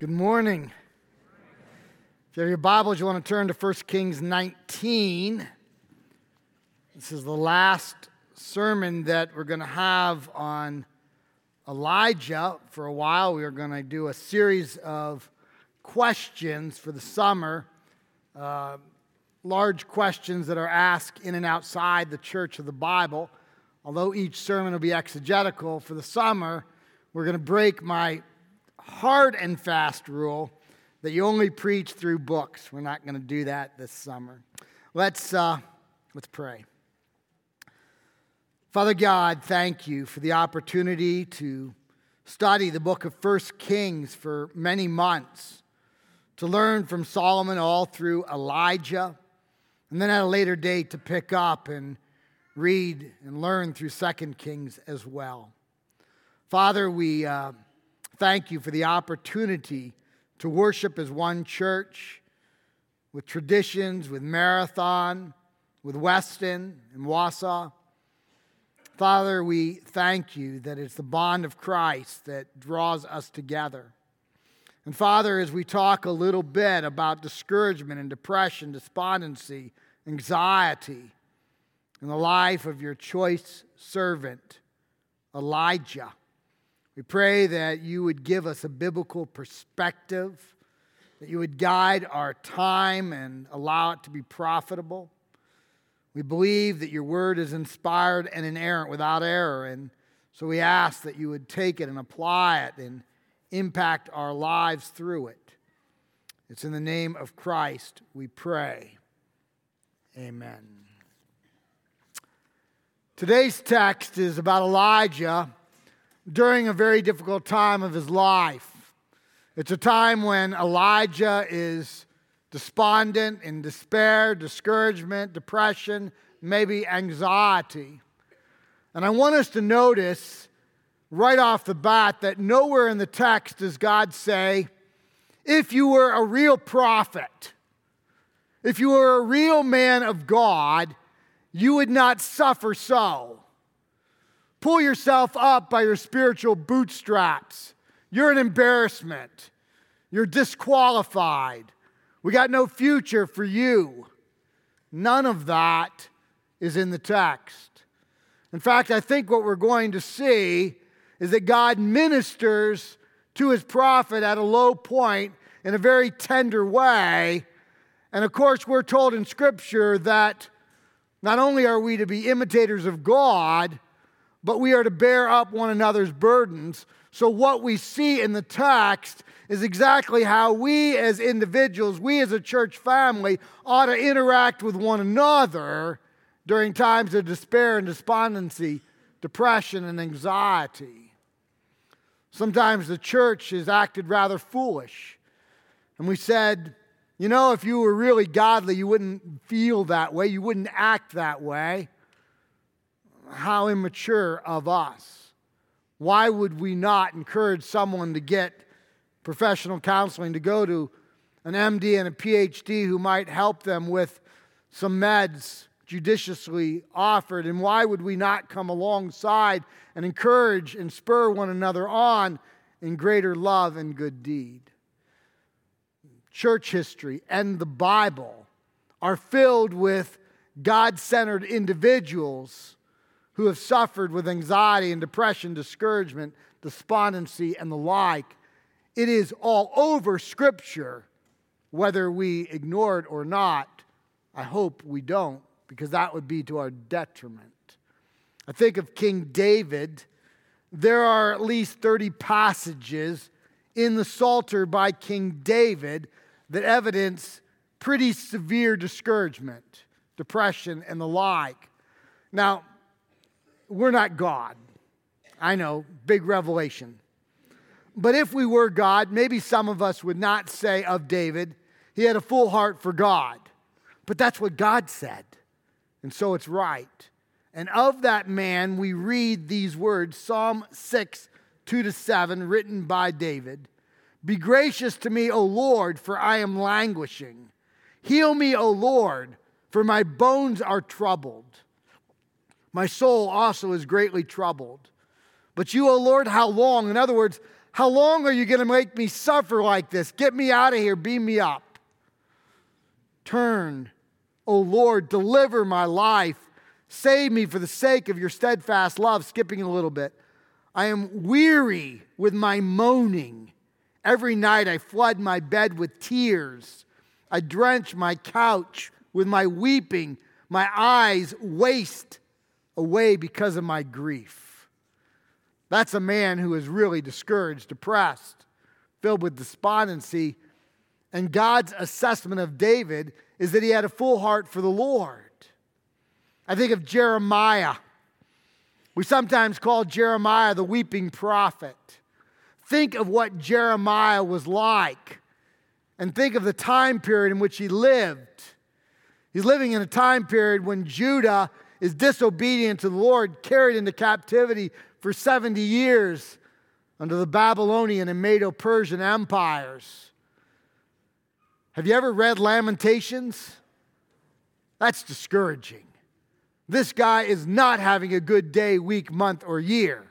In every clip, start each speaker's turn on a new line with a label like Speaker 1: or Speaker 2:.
Speaker 1: Good morning. If you have your Bibles, you want to turn to 1 Kings 19. This is the last sermon that we're going to have on Elijah. For a while, we are going to do a series of questions for the summer, uh, large questions that are asked in and outside the church of the Bible. Although each sermon will be exegetical for the summer, we're going to break my hard and fast rule that you only preach through books. We're not going to do that this summer. Let's, uh, let's pray. Father God, thank you for the opportunity to study the book of First Kings for many months, to learn from Solomon all through Elijah, and then at a later date to pick up and read and learn through Second Kings as well. Father, we. Uh, thank you for the opportunity to worship as one church with traditions, with Marathon, with Weston and Wausau. Father, we thank you that it's the bond of Christ that draws us together. And Father, as we talk a little bit about discouragement and depression, despondency, anxiety, in the life of your choice servant, Elijah, we pray that you would give us a biblical perspective, that you would guide our time and allow it to be profitable. We believe that your word is inspired and inerrant without error, and so we ask that you would take it and apply it and impact our lives through it. It's in the name of Christ we pray. Amen. Today's text is about Elijah during a very difficult time of his life. It's a time when Elijah is despondent, in despair, discouragement, depression, maybe anxiety. And I want us to notice right off the bat that nowhere in the text does God say, if you were a real prophet, if you were a real man of God, you would not suffer so. Pull yourself up by your spiritual bootstraps. You're an embarrassment. You're disqualified. We got no future for you. None of that is in the text. In fact, I think what we're going to see is that God ministers to his prophet at a low point in a very tender way. And of course, we're told in Scripture that not only are we to be imitators of God, but we are to bear up one another's burdens. So, what we see in the text is exactly how we as individuals, we as a church family, ought to interact with one another during times of despair and despondency, depression and anxiety. Sometimes the church has acted rather foolish. And we said, you know, if you were really godly, you wouldn't feel that way, you wouldn't act that way how immature of us. Why would we not encourage someone to get professional counseling, to go to an MD and a PhD who might help them with some meds judiciously offered? And why would we not come alongside and encourage and spur one another on in greater love and good deed? Church history and the Bible are filled with God centered individuals who have suffered with anxiety and depression, discouragement, despondency, and the like. It is all over Scripture, whether we ignore it or not. I hope we don't, because that would be to our detriment. I think of King David. There are at least 30 passages in the Psalter by King David that evidence pretty severe discouragement, depression, and the like. Now, we're not God. I know, big revelation. But if we were God, maybe some of us would not say of David, he had a full heart for God. But that's what God said. And so it's right. And of that man, we read these words Psalm 6, 2 to 7, written by David Be gracious to me, O Lord, for I am languishing. Heal me, O Lord, for my bones are troubled. My soul also is greatly troubled. But you, O Lord, how long? In other words, How long are you going to make me suffer like this? Get me out of here, beam me up. Turn, O Lord, deliver my life. Save me for the sake of your steadfast love. Skipping a little bit. I am weary with my moaning. Every night I flood my bed with tears. I drench my couch with my weeping. My eyes waste away because of my grief. That's a man who is really discouraged, depressed, filled with despondency. And God's assessment of David is that he had a full heart for the Lord. I think of Jeremiah. We sometimes call Jeremiah the weeping prophet. Think of what Jeremiah was like and think of the time period in which he lived. He's living in a time period when Judah is disobedient to the Lord, carried into captivity for 70 years under the Babylonian and Medo Persian empires. Have you ever read Lamentations? That's discouraging. This guy is not having a good day, week, month, or year.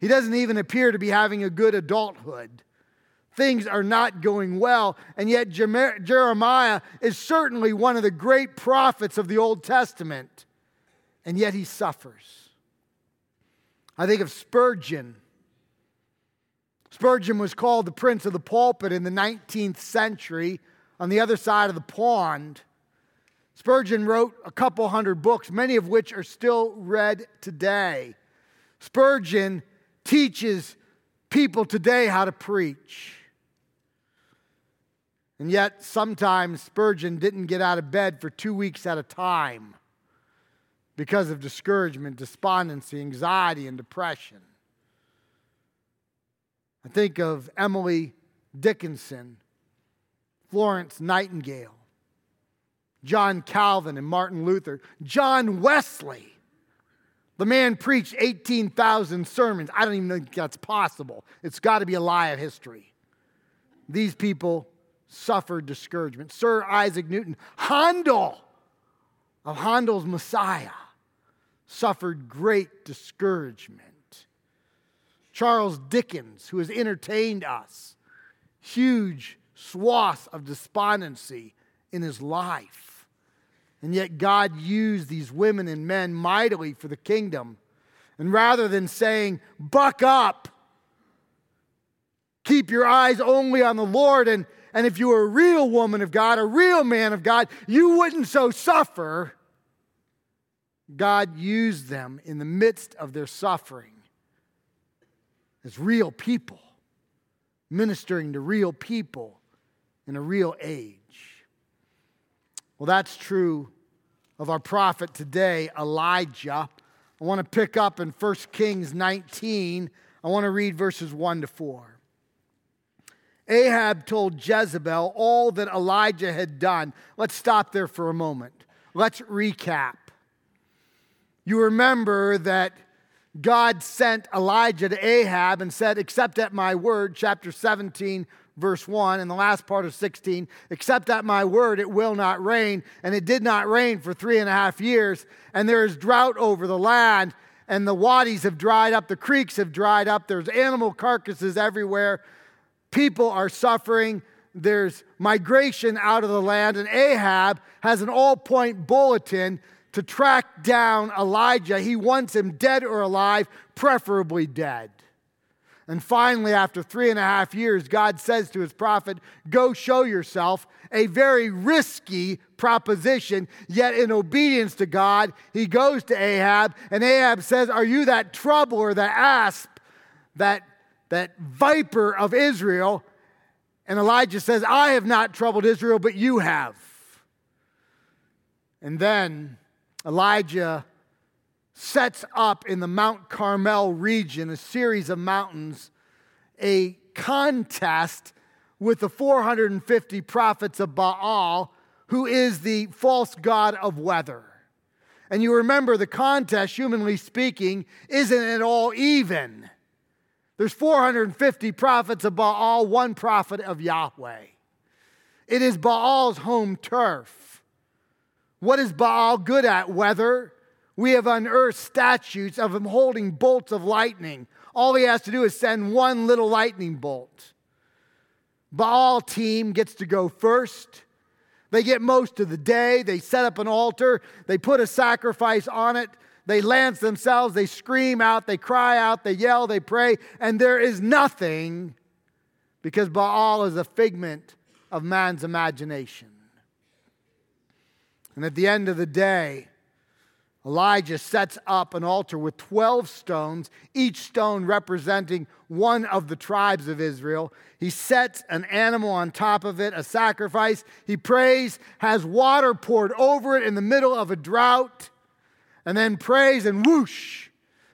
Speaker 1: He doesn't even appear to be having a good adulthood. Things are not going well. And yet, Jeremiah is certainly one of the great prophets of the Old Testament. And yet, he suffers. I think of Spurgeon. Spurgeon was called the prince of the pulpit in the 19th century on the other side of the pond. Spurgeon wrote a couple hundred books, many of which are still read today. Spurgeon teaches people today how to preach. And yet, sometimes Spurgeon didn't get out of bed for two weeks at a time because of discouragement, despondency, anxiety, and depression. I think of Emily Dickinson, Florence Nightingale. John Calvin and Martin Luther, John Wesley. The man preached 18,000 sermons. I don't even think that's possible. It's got to be a lie of history. These people suffered discouragement. Sir Isaac Newton, Handel of Handel's Messiah, suffered great discouragement. Charles Dickens, who has entertained us, huge swaths of despondency in his life. And yet, God used these women and men mightily for the kingdom. And rather than saying, buck up, keep your eyes only on the Lord, and, and if you were a real woman of God, a real man of God, you wouldn't so suffer. God used them in the midst of their suffering as real people, ministering to real people in a real age. Well, that's true of our prophet today, Elijah. I want to pick up in 1 Kings 19. I want to read verses 1 to 4. Ahab told Jezebel all that Elijah had done. Let's stop there for a moment. Let's recap. You remember that God sent Elijah to Ahab and said, Except at my word, chapter 17, verse 1, and the last part of 16, except at my word it will not rain. And it did not rain for three and a half years. And there is drought over the land, and the wadis have dried up, the creeks have dried up, there's animal carcasses everywhere. People are suffering. There's migration out of the land, and Ahab has an all point bulletin to track down Elijah. He wants him dead or alive, preferably dead. And finally, after three and a half years, God says to his prophet, Go show yourself. A very risky proposition, yet in obedience to God, he goes to Ahab, and Ahab says, Are you that trouble or that asp, that, that viper of Israel? And Elijah says, I have not troubled Israel, but you have. And then Elijah sets up in the Mount Carmel region, a series of mountains, a contest with the 450 prophets of Baal, who is the false god of weather. And you remember the contest, humanly speaking, isn't at all even. There's 450 prophets of Baal, one prophet of Yahweh. It is Baal's home turf. What is Baal good at? Weather. We have unearthed statutes of him holding bolts of lightning All he has to do is send one little lightning bolt. Baal team gets to go first. They get most of the day. They set up an altar. They put a sacrifice on it. They lance themselves. They scream out. They cry out. They yell. They pray. And there is nothing because Baal is a figment of man's imagination. And at the end of the day, Elijah sets up an altar with 12 stones, each stone representing one of the tribes of Israel. He sets an animal on top of it, a sacrifice. He prays, has water poured over it in the middle of a drought, and then prays, and whoosh.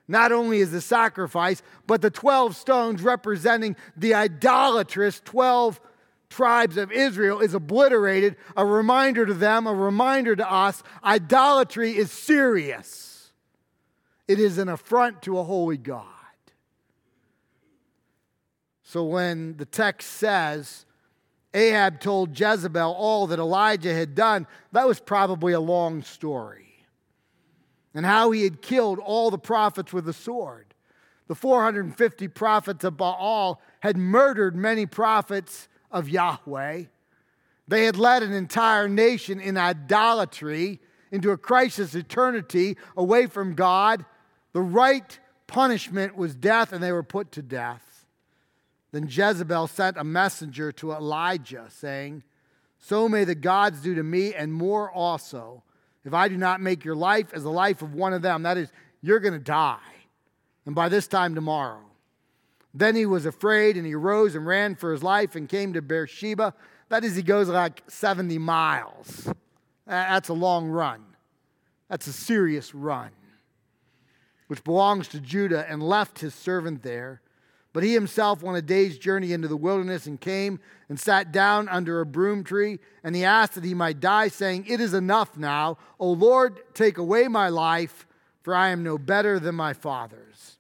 Speaker 1: Not only is the sacrifice, but the 12 stones representing the idolatrous 12 tribes of Israel is obliterated, a reminder to them, a reminder to us idolatry is serious. It is an affront to a holy God. So when the text says, Ahab told Jezebel all that Elijah had done, that was probably a long story. And how he had killed all the prophets with the sword. The 450 prophets of Baal had murdered many prophets of Yahweh. They had led an entire nation in idolatry into a crisis eternity away from God. The right punishment was death, and they were put to death. Then Jezebel sent a messenger to Elijah, saying, So may the gods do to me, and more also, if I do not make your life as the life of one of them. That is, you're going to die. And by this time tomorrow. Then he was afraid and he rose and ran for his life and came to Beersheba. That is, he goes like 70 miles. That's a long run. That's a serious run, which belongs to Judah, and left his servant there. But he himself went a day's journey into the wilderness and came and sat down under a broom tree. And he asked that he might die, saying, It is enough now. O Lord, take away my life, for I am no better than my fathers.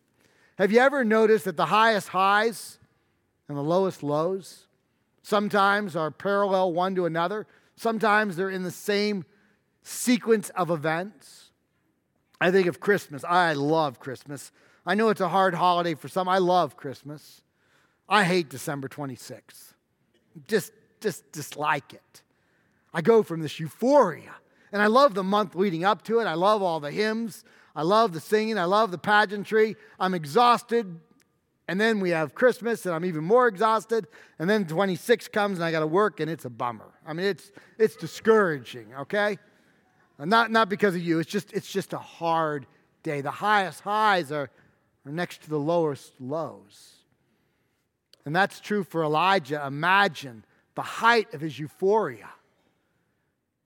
Speaker 1: Have you ever noticed that the highest highs and the lowest lows sometimes are parallel one to another? Sometimes they're in the same sequence of events. I think of Christmas. I love Christmas. I know it's a hard holiday for some. I love Christmas. I hate December 26th. Just, just dislike it. I go from this euphoria, and I love the month leading up to it. I love all the hymns. I love the singing. I love the pageantry. I'm exhausted. And then we have Christmas, and I'm even more exhausted. And then 26 comes, and I got to work, and it's a bummer. I mean, it's, it's discouraging, okay? Not, not because of you, it's just, it's just a hard day. The highest highs are, are next to the lowest lows. And that's true for Elijah. Imagine the height of his euphoria.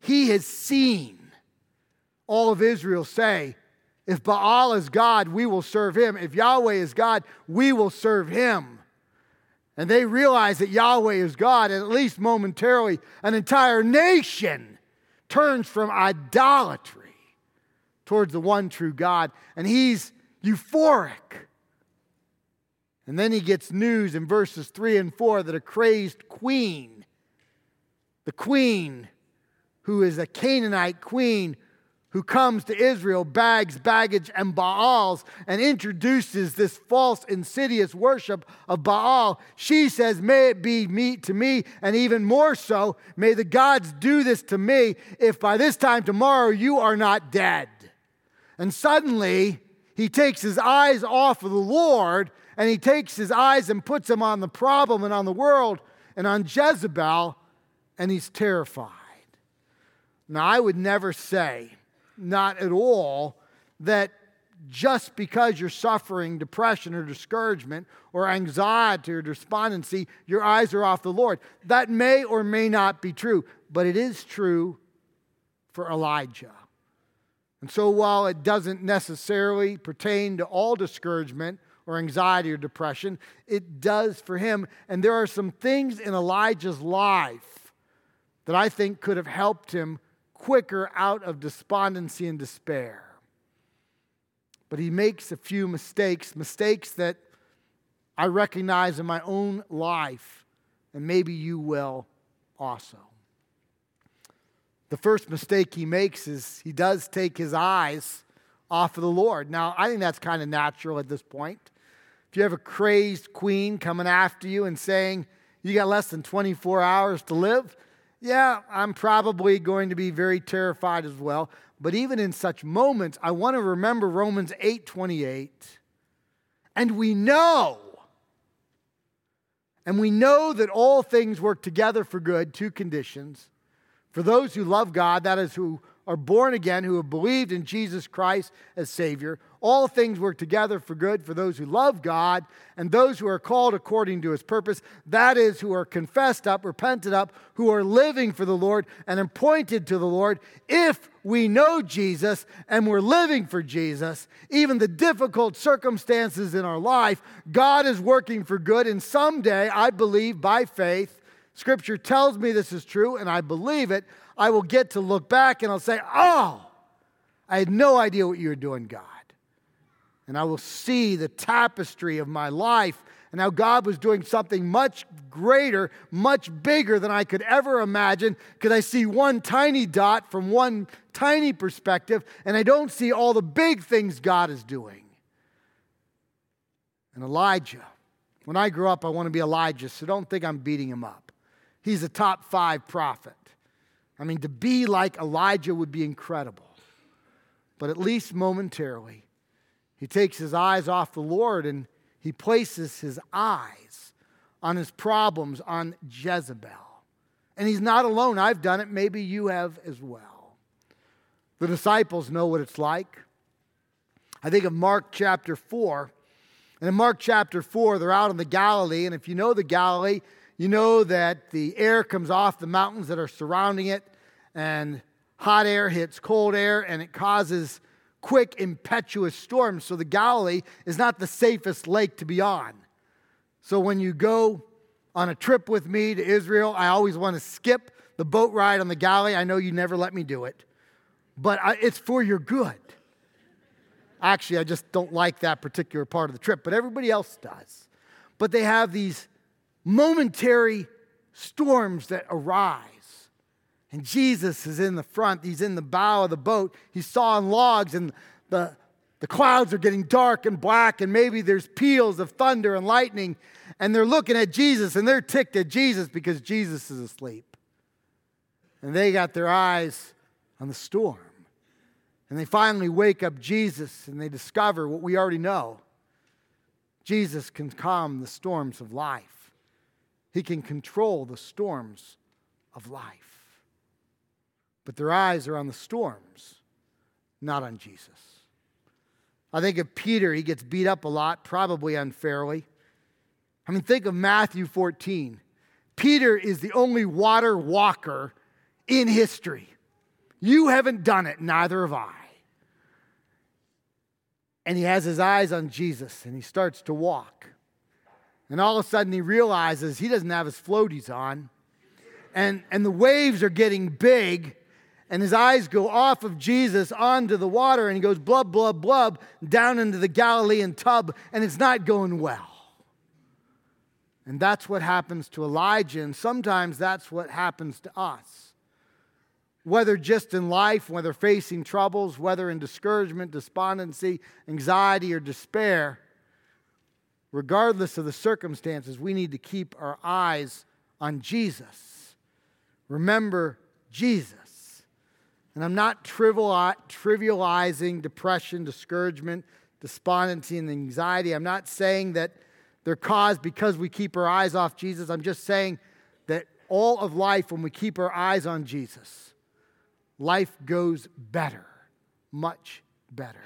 Speaker 1: He has seen all of Israel say, if Baal is God, we will serve him. If Yahweh is God, we will serve him. And they realize that Yahweh is God, and at least momentarily, an entire nation turns from idolatry towards the one true God. And he's euphoric. And then he gets news in verses 3 and 4 that a crazed queen, the queen who is a Canaanite queen, who comes to Israel, bags, baggage, and Baals, and introduces this false, insidious worship of Baal, she says, May it be meat to me, and even more so, may the gods do this to me if by this time tomorrow you are not dead. And suddenly, he takes his eyes off of the Lord and he takes his eyes and puts them on the problem and on the world and on Jezebel, and he's terrified. Now, I would never say not at all that just because you're suffering depression or discouragement or anxiety or despondency, your eyes are off the Lord. That may or may not be true, but it is true for Elijah. And so, while it doesn't necessarily pertain to all discouragement or anxiety or depression, it does for him. And there are some things in Elijah's life that I think could have helped him quicker out of despondency and despair. But he makes a few mistakes, mistakes that I recognize in my own life, and maybe you will also. The first mistake he makes is he does take his eyes off of the Lord. Now, I think that's kind of natural at this point. If you have a crazed queen coming after you and saying, You got less than 24 hours to live? Yeah, I'm probably going to be very terrified as well. But even in such moments, I want to remember Romans 8 28. And we know, and we know that all things work together for good, two conditions. For those who love God, that is, who are born again, who have believed in Jesus Christ as Savior, all things work together for good for those who love God and those who are called according to his purpose. That is, who are confessed up, repented up, who are living for the Lord and appointed to the Lord. If we know Jesus and we're living for Jesus, even the difficult circumstances in our life, God is working for good. And someday, I believe by faith, Scripture tells me this is true, and I believe it. I will get to look back and I'll say, Oh, I had no idea what you were doing, God. And I will see the tapestry of my life and how God was doing something much greater, much bigger than I could ever imagine because I see one tiny dot from one tiny perspective and I don't see all the big things God is doing. And Elijah, when I grew up, I want to be Elijah, so don't think I'm beating him up. He's a top five prophet. I mean, to be like Elijah would be incredible. But at least momentarily, he takes his eyes off the Lord and he places his eyes on his problems, on Jezebel. And he's not alone. I've done it. Maybe you have as well. The disciples know what it's like. I think of Mark chapter 4. And in Mark chapter 4, they're out in the Galilee. And if you know the Galilee, you know that the air comes off the mountains that are surrounding it, and hot air hits cold air, and it causes quick, impetuous storms. So the Galilee is not the safest lake to be on. So when you go on a trip with me to Israel, I always want to skip the boat ride on the Galilee. I know you never let me do it, but I, it's for your good. Actually, I just don't like that particular part of the trip, but everybody else does. But they have these momentary storms that arise. And Jesus is in the front, he's in the bow of the boat, he's sawing logs, and the, the clouds are getting dark and black, and maybe there's peals of thunder and lightning. And they're looking at Jesus and they're ticked at Jesus because Jesus is asleep. And they got their eyes on the storm. And they finally wake up Jesus and they discover what we already know Jesus can calm the storms of life. He can control the storms of life. But their eyes are on the storms, not on Jesus. I think of Peter, he gets beat up a lot, probably unfairly. I mean, think of Matthew 14. Peter is the only water walker in history. You haven't done it, neither have I. And he has his eyes on Jesus and he starts to walk. And all of a sudden, he realizes he doesn't have his floaties on. And, and the waves are getting big. And his eyes go off of Jesus onto the water. And he goes blub, blub, blub down into the Galilean tub. And it's not going well. And that's what happens to Elijah. And sometimes that's what happens to us. Whether just in life, whether facing troubles, whether in discouragement, despondency, anxiety, or despair regardless of the circumstances, we need to keep our eyes on Jesus. Remember Jesus. And I'm not trivializing depression, discouragement, despondency, and anxiety. I'm not saying that they're caused because we keep our eyes off Jesus. I'm just saying that all of life, when we keep our eyes on Jesus, life goes better, much better.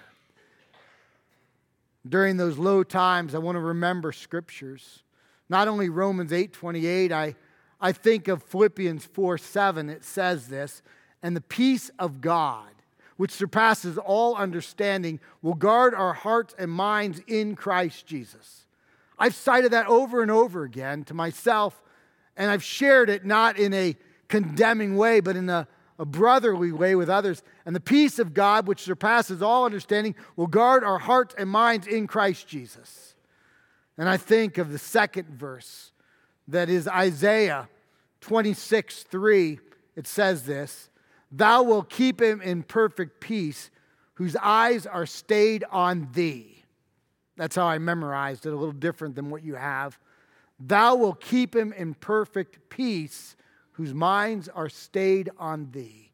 Speaker 1: During those low times, I want to remember scriptures. Not only Romans 8 28, I, I think of Philippians 4 7. It says this, and the peace of God, which surpasses all understanding, will guard our hearts and minds in Christ Jesus. I've cited that over and over again to myself, and I've shared it not in a condemning way, but in a a brotherly way with others. And the peace of God, which surpasses all understanding, will guard our hearts and minds in Christ Jesus. And I think of the second verse that is Isaiah 26 3. It says this Thou wilt keep him in perfect peace, whose eyes are stayed on thee. That's how I memorized it, a little different than what you have. Thou will keep him in perfect peace, whose minds are stayed on thee.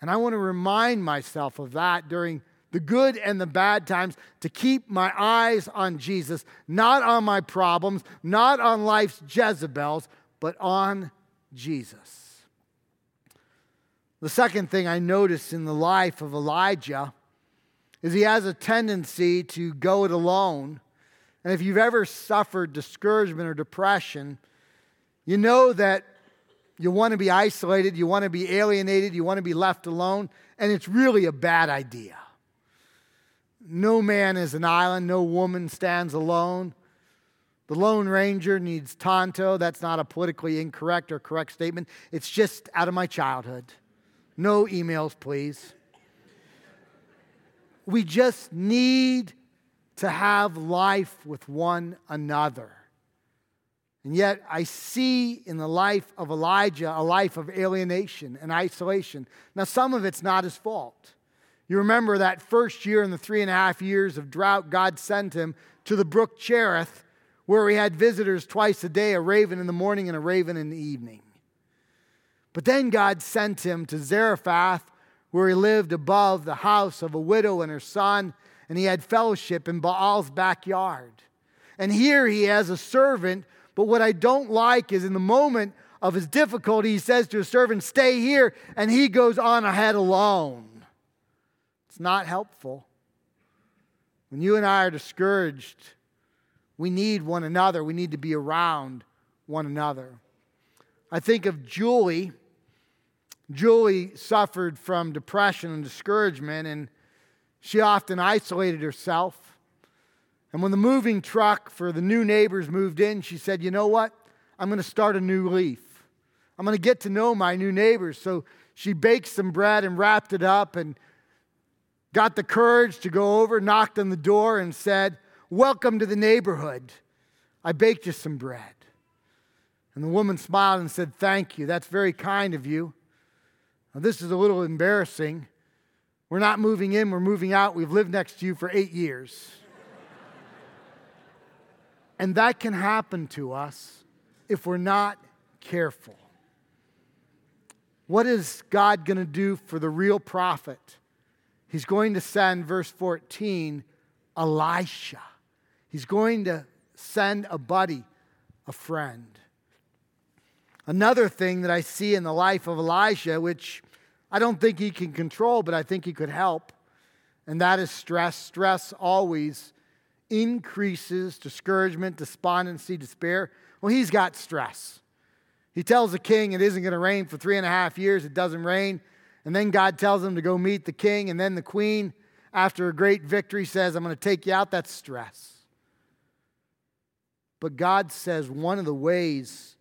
Speaker 1: And I want to remind myself of that during the good and the bad times, to keep my eyes on Jesus, not on my problems, not on life's Jezebels, but on Jesus. The second thing I notice in the life of Elijah is he has a tendency to go it alone. And if you've ever suffered discouragement or depression, you know that you want to be isolated, you want to be alienated, you want to be left alone, and it's really a bad idea. No man is an island, no woman stands alone. The Lone Ranger needs Tonto. That's not a politically incorrect or correct statement. It's just out of my childhood. No emails, please. We just need to have life with one another. And yet, I see in the life of Elijah a life of alienation and isolation. Now, some of it's not his fault. You remember that first year in the three and a half years of drought, God sent him to the brook Cherith, where he had visitors twice a day, a raven in the morning and a raven in the evening. But then God sent him to Zarephath, where he lived above the house of a widow and her son, and he had fellowship in Baal's backyard. And here he has a servant, but what I don't like is in the moment of his difficulty, he says to his servant, Stay here, and he goes on ahead alone. It's not helpful. When you and I are discouraged, we need one another. We need to be around one another. I think of Julie. Julie suffered from depression and discouragement, and she often isolated herself. And when the moving truck for the new neighbors moved in, she said, You know what? I'm going to start a new leaf. I'm going to get to know my new neighbors. So she baked some bread and wrapped it up and got the courage to go over, knocked on the door, and said, Welcome to the neighborhood. I baked you some bread. And the woman smiled and said, Thank you. That's very kind of you. Now, this is a little embarrassing. We're not moving in, we're moving out. We've lived next to you for eight years. And that can happen to us if we're not careful. What is God going to do for the real prophet? He's going to send, verse 14, Elisha. He's going to send a buddy, a friend. Another thing that I see in the life of Elijah, which I don't think he can control, but I think he could help, and that is stress. Stress always increases discouragement, despondency, despair. Well, he's got stress. He tells the king it isn't going to rain for three and a half years. It doesn't rain. And then God tells him to go meet the king. And then the queen, after a great victory, says, I'm going to take you out. That's stress. But God says one of the ways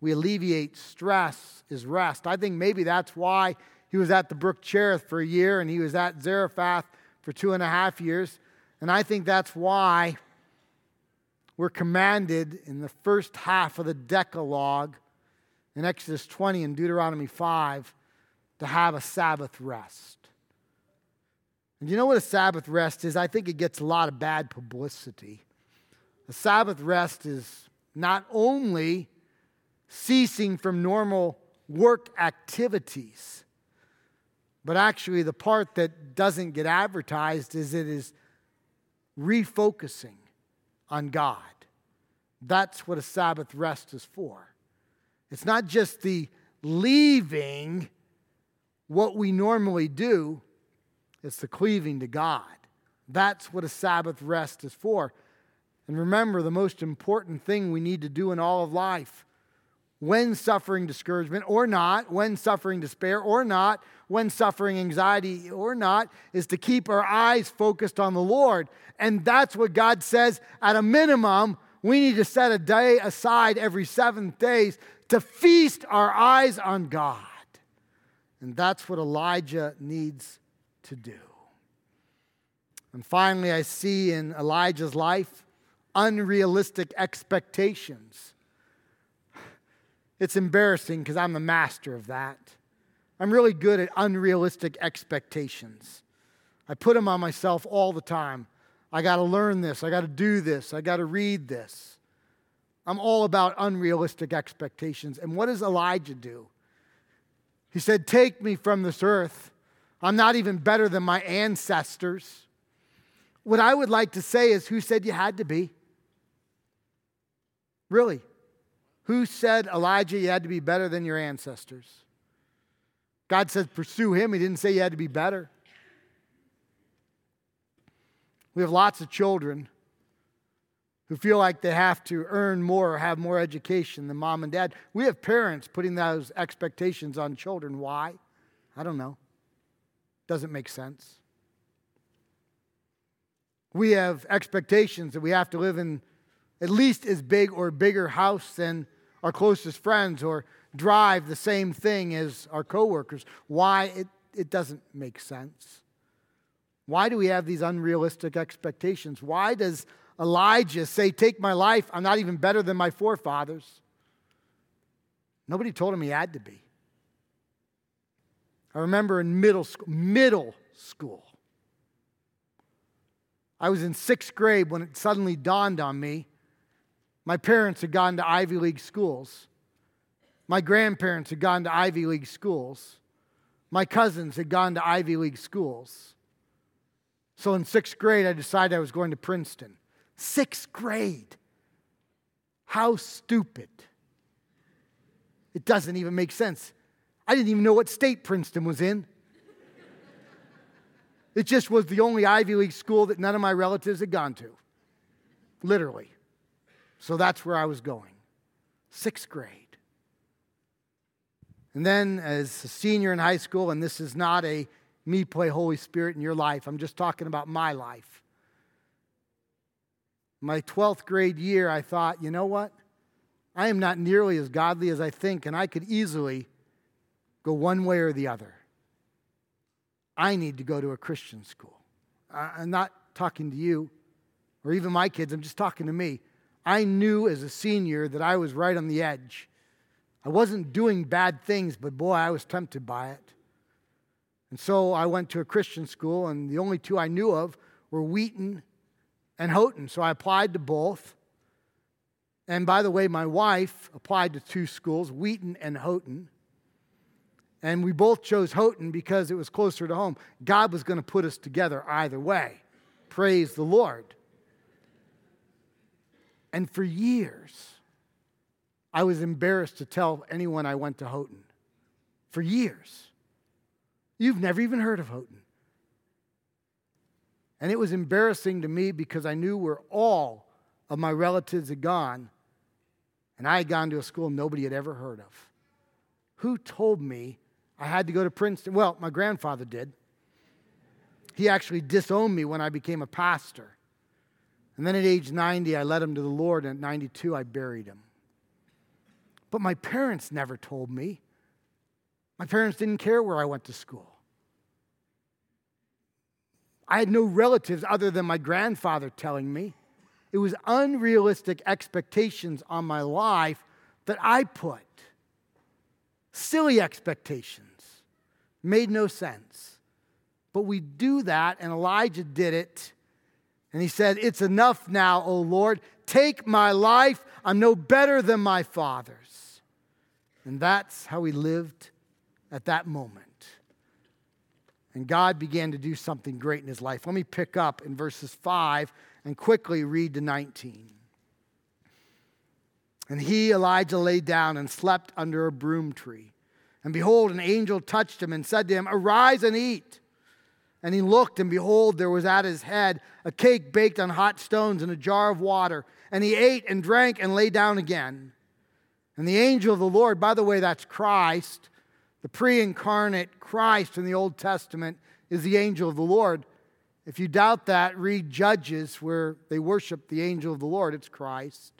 Speaker 1: we alleviate stress is rest. I think maybe that's why he was at the brook Cherith for a year and he was at Zarephath for two and a half years. And I think that's why we're commanded in the first half of the Decalogue in Exodus 20 and Deuteronomy 5 to have a Sabbath rest. And you know what a Sabbath rest is? I think it gets a lot of bad publicity. A Sabbath rest is not only ceasing from normal work activities, but actually the part that doesn't get advertised is it is refocusing on God. That's what a Sabbath rest is for. It's not just the leaving what we normally do, it's the cleaving to God. That's what a Sabbath rest is for. And remember, the most important thing we need to do in all of life, when suffering discouragement or not, when suffering despair or not, when suffering anxiety or not, is to keep our eyes focused on the Lord. And that's what God says at a minimum, we need to set a day aside every seventh days to feast our eyes on God. And that's what Elijah needs to do. And finally, I see in Elijah's life unrealistic expectations. It's embarrassing because I'm the master of that. I'm really good at unrealistic expectations. I put them on myself all the time. I got to learn this. I got to do this. I got to read this. I'm all about unrealistic expectations. And what does Elijah do? He said, Take me from this earth. I'm not even better than my ancestors. What I would like to say is, who said you had to be? Really? Who said, Elijah, you had to be better than your ancestors? God said, pursue him. He didn't say you had to be better. We have lots of children who feel like they have to earn more or have more education than mom and dad. We have parents putting those expectations on children. Why? I don't know. Doesn't make sense. We have expectations that we have to live in at least as big or bigger house than our closest friends or drive the same thing as our coworkers. Why? It, it doesn't make sense. Why do we have these unrealistic expectations? Why does Elijah say, Take my life? I'm not even better than my forefathers. Nobody told him he had to be. I remember in middle school, middle school, I was in sixth grade when it suddenly dawned on me my parents had gone to Ivy League schools. My grandparents had gone to Ivy League schools. My cousins had gone to Ivy League schools. So in sixth grade, I decided I was going to Princeton. Sixth grade. How stupid. It doesn't even make sense. I didn't even know what state Princeton was in. It just was the only Ivy League school that none of my relatives had gone to. Literally. So that's where I was going. Sixth grade. And then, as a senior in high school, and this is not a me play Holy Spirit in your life. I'm just talking about my life. My 12th grade year, I thought, you know what? I am not nearly as godly as I think, and I could easily go one way or the other. I need to go to a Christian school. I'm not talking to you or even my kids, I'm just talking to me. I knew as a senior that I was right on the edge. I wasn't doing bad things, but boy, I was tempted by it. And so I went to a Christian school, and the only two I knew of were Wheaton and Houghton. So I applied to both. And by the way, my wife applied to two schools, Wheaton and Houghton. And we both chose Houghton because it was closer to home. God was going to put us together either way. Praise the Lord. And for years, I was embarrassed to tell anyone I went to Houghton. For years. You've never even heard of Houghton. And it was embarrassing to me because I knew where all of my relatives had gone, and I had gone to a school nobody had ever heard of. Who told me I had to go to Princeton? Well, my grandfather did. He actually disowned me when I became a pastor. And then at age 90, I led him to the Lord, and at 92, I buried him. But my parents never told me. My parents didn't care where I went to school. I had no relatives other than my grandfather telling me. It was unrealistic expectations on my life that I put. Silly expectations. Made no sense. But we do that, and Elijah did it. And he said, It's enough now, O Lord. Take my life. I'm no better than my father's. And that's how he lived at that moment. And God began to do something great in his life. Let me pick up in verses 5 and quickly read to 19. And he, Elijah, lay down and slept under a broom tree. And behold, an angel touched him and said to him, Arise and eat. And he looked, and behold, there was at his head a cake baked on hot stones and a jar of water. And he ate and drank and lay down again. And the angel of the Lord, by the way, that's Christ, the pre incarnate Christ in the Old Testament is the angel of the Lord. If you doubt that, read Judges where they worship the angel of the Lord. It's Christ.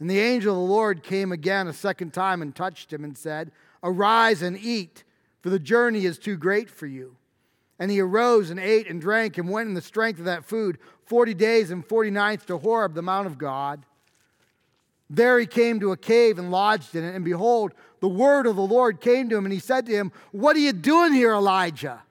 Speaker 1: And the angel of the Lord came again a second time and touched him and said, Arise and eat, for the journey is too great for you. And he arose and ate and drank and went in the strength of that food 40 days and 40 nights to Horeb, the Mount of God. There he came to a cave and lodged in it. And behold, the word of the Lord came to him, and he said to him, What are you doing here, Elijah?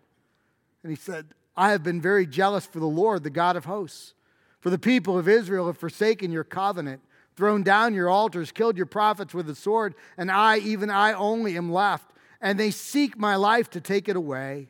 Speaker 1: And he said, I have been very jealous for the Lord, the God of hosts. For the people of Israel have forsaken your covenant, thrown down your altars, killed your prophets with the sword, and I, even I only, am left, and they seek my life to take it away.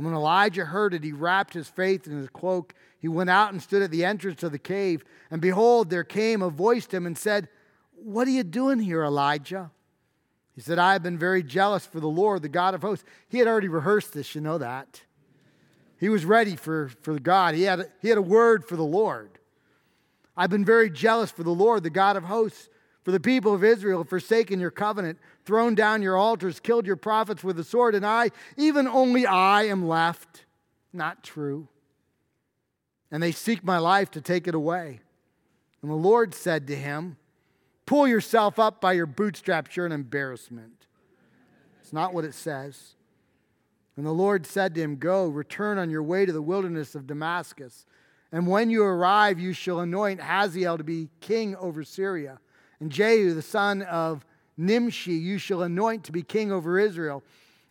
Speaker 1: And when Elijah heard it, he wrapped his face in his cloak. He went out and stood at the entrance of the cave. And behold, there came a voice to him and said, What are you doing here, Elijah? He said, I have been very jealous for the Lord, the God of hosts. He had already rehearsed this, you know that. He was ready for, for God, he had, a, he had a word for the Lord. I've been very jealous for the Lord, the God of hosts. For the people of Israel have forsaken your covenant, thrown down your altars, killed your prophets with the sword, and I, even only I, am left. Not true. And they seek my life to take it away. And the Lord said to him, Pull yourself up by your bootstraps, you're an embarrassment. It's not what it says. And the Lord said to him, Go, return on your way to the wilderness of Damascus. And when you arrive, you shall anoint Hazael to be king over Syria. And Jehu, the son of Nimshi, you shall anoint to be king over Israel.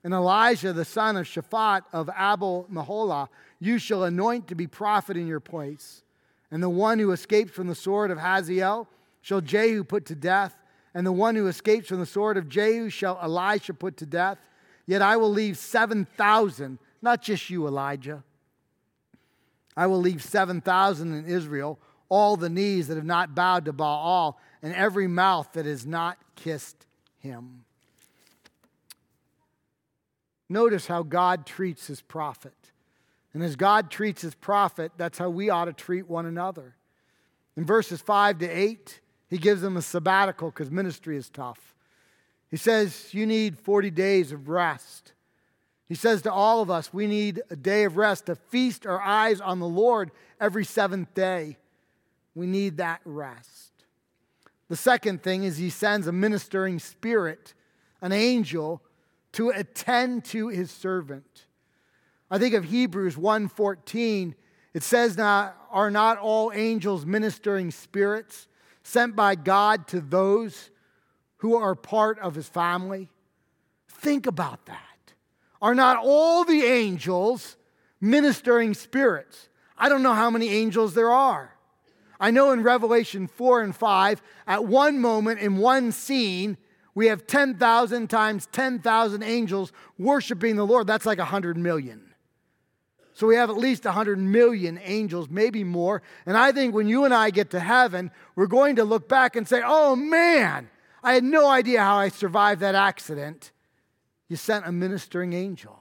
Speaker 1: And Elijah, the son of Shaphat of Abel Meholah, you shall anoint to be prophet in your place. And the one who escapes from the sword of Hazael shall Jehu put to death. And the one who escapes from the sword of Jehu shall Elisha put to death. Yet I will leave 7,000, not just you, Elijah. I will leave 7,000 in Israel, all the knees that have not bowed to Baal, and every mouth that has not kissed him. Notice how God treats his prophet. And as God treats his prophet, that's how we ought to treat one another. In verses 5 to 8, he gives them a sabbatical because ministry is tough. He says, You need 40 days of rest. He says to all of us, We need a day of rest to feast our eyes on the Lord every seventh day. We need that rest. The second thing is he sends a ministering spirit, an angel, to attend to his servant. I think of Hebrews 1:14. It says now are not all angels ministering spirits sent by God to those who are part of his family? Think about that. Are not all the angels ministering spirits? I don't know how many angels there are. I know in Revelation 4 and 5, at one moment in one scene, we have 10,000 times 10,000 angels worshiping the Lord. That's like 100 million. So we have at least 100 million angels, maybe more. And I think when you and I get to heaven, we're going to look back and say, oh man, I had no idea how I survived that accident. You sent a ministering angel.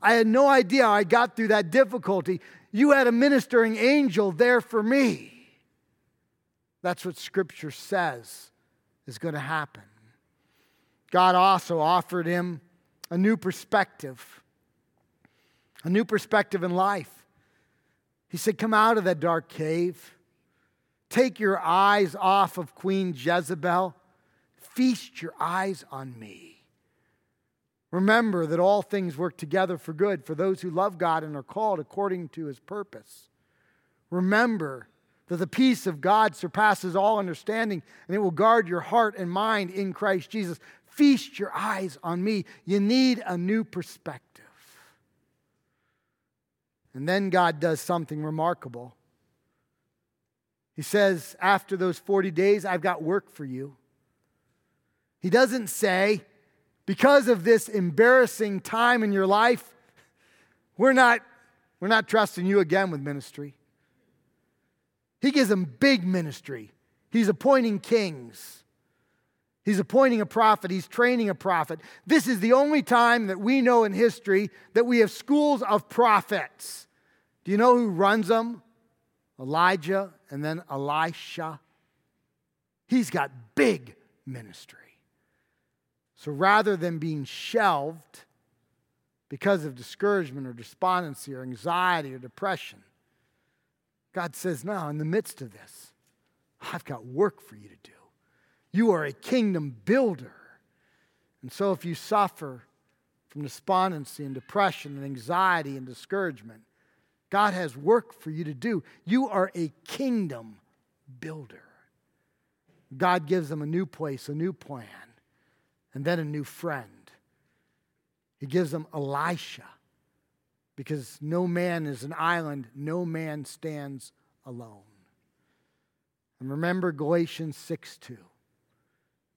Speaker 1: I had no idea how I got through that difficulty. You had a ministering angel there for me. That's what Scripture says is going to happen. God also offered him a new perspective, a new perspective in life. He said, Come out of that dark cave. Take your eyes off of Queen Jezebel. Feast your eyes on me. Remember that all things work together for good for those who love God and are called according to his purpose. Remember that the peace of God surpasses all understanding, and it will guard your heart and mind in Christ Jesus. Feast your eyes on me. You need a new perspective. And then God does something remarkable. He says, After those 40 days, I've got work for you. He doesn't say, because of this embarrassing time in your life, we're not, we're not trusting you again with ministry. He gives them big ministry. He's appointing kings. He's appointing a prophet. He's training a prophet. This is the only time that we know in history that we have schools of prophets. Do you know who runs them? Elijah and then Elisha. He's got big ministry. So rather than being shelved because of discouragement or despondency or anxiety or depression, God says, now in the midst of this, I've got work for you to do. You are a kingdom builder. And so if you suffer from despondency and depression and anxiety and discouragement, God has work for you to do. You are a kingdom builder. God gives them a new place, a new plan, and then a new friend. He gives them Elisha because no man is an island, no man stands alone. And remember Galatians 6 2.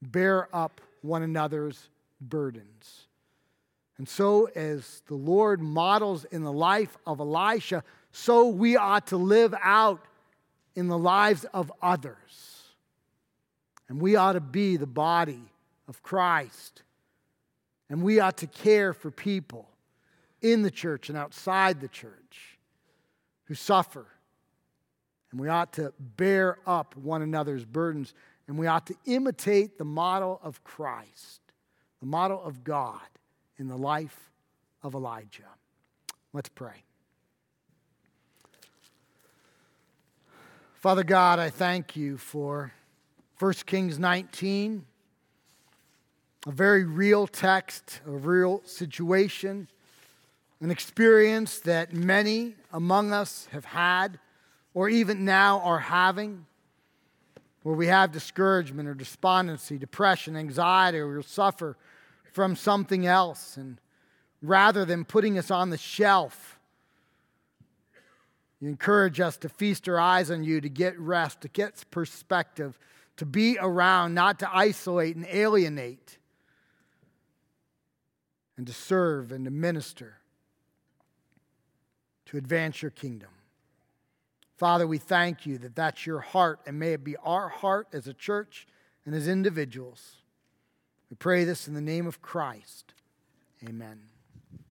Speaker 1: Bear up one another's burdens. And so, as the Lord models in the life of Elisha, so we ought to live out in the lives of others. And we ought to be the body of Christ. And we ought to care for people in the church and outside the church who suffer. And we ought to bear up one another's burdens. And we ought to imitate the model of Christ, the model of God in the life of Elijah. Let's pray. Father God, I thank you for 1 Kings 19, a very real text, a real situation, an experience that many among us have had or even now are having, where we have discouragement or despondency, depression, anxiety, or we suffer from something else. And rather than putting us on the shelf, you encourage us to feast our eyes on you, to get rest, to get perspective, to be around, not to isolate and alienate, and to serve and to minister, to advance your kingdom. Father, we thank you that that's your heart, and may it be our heart as a church and as individuals. We pray this in the name of Christ. Amen.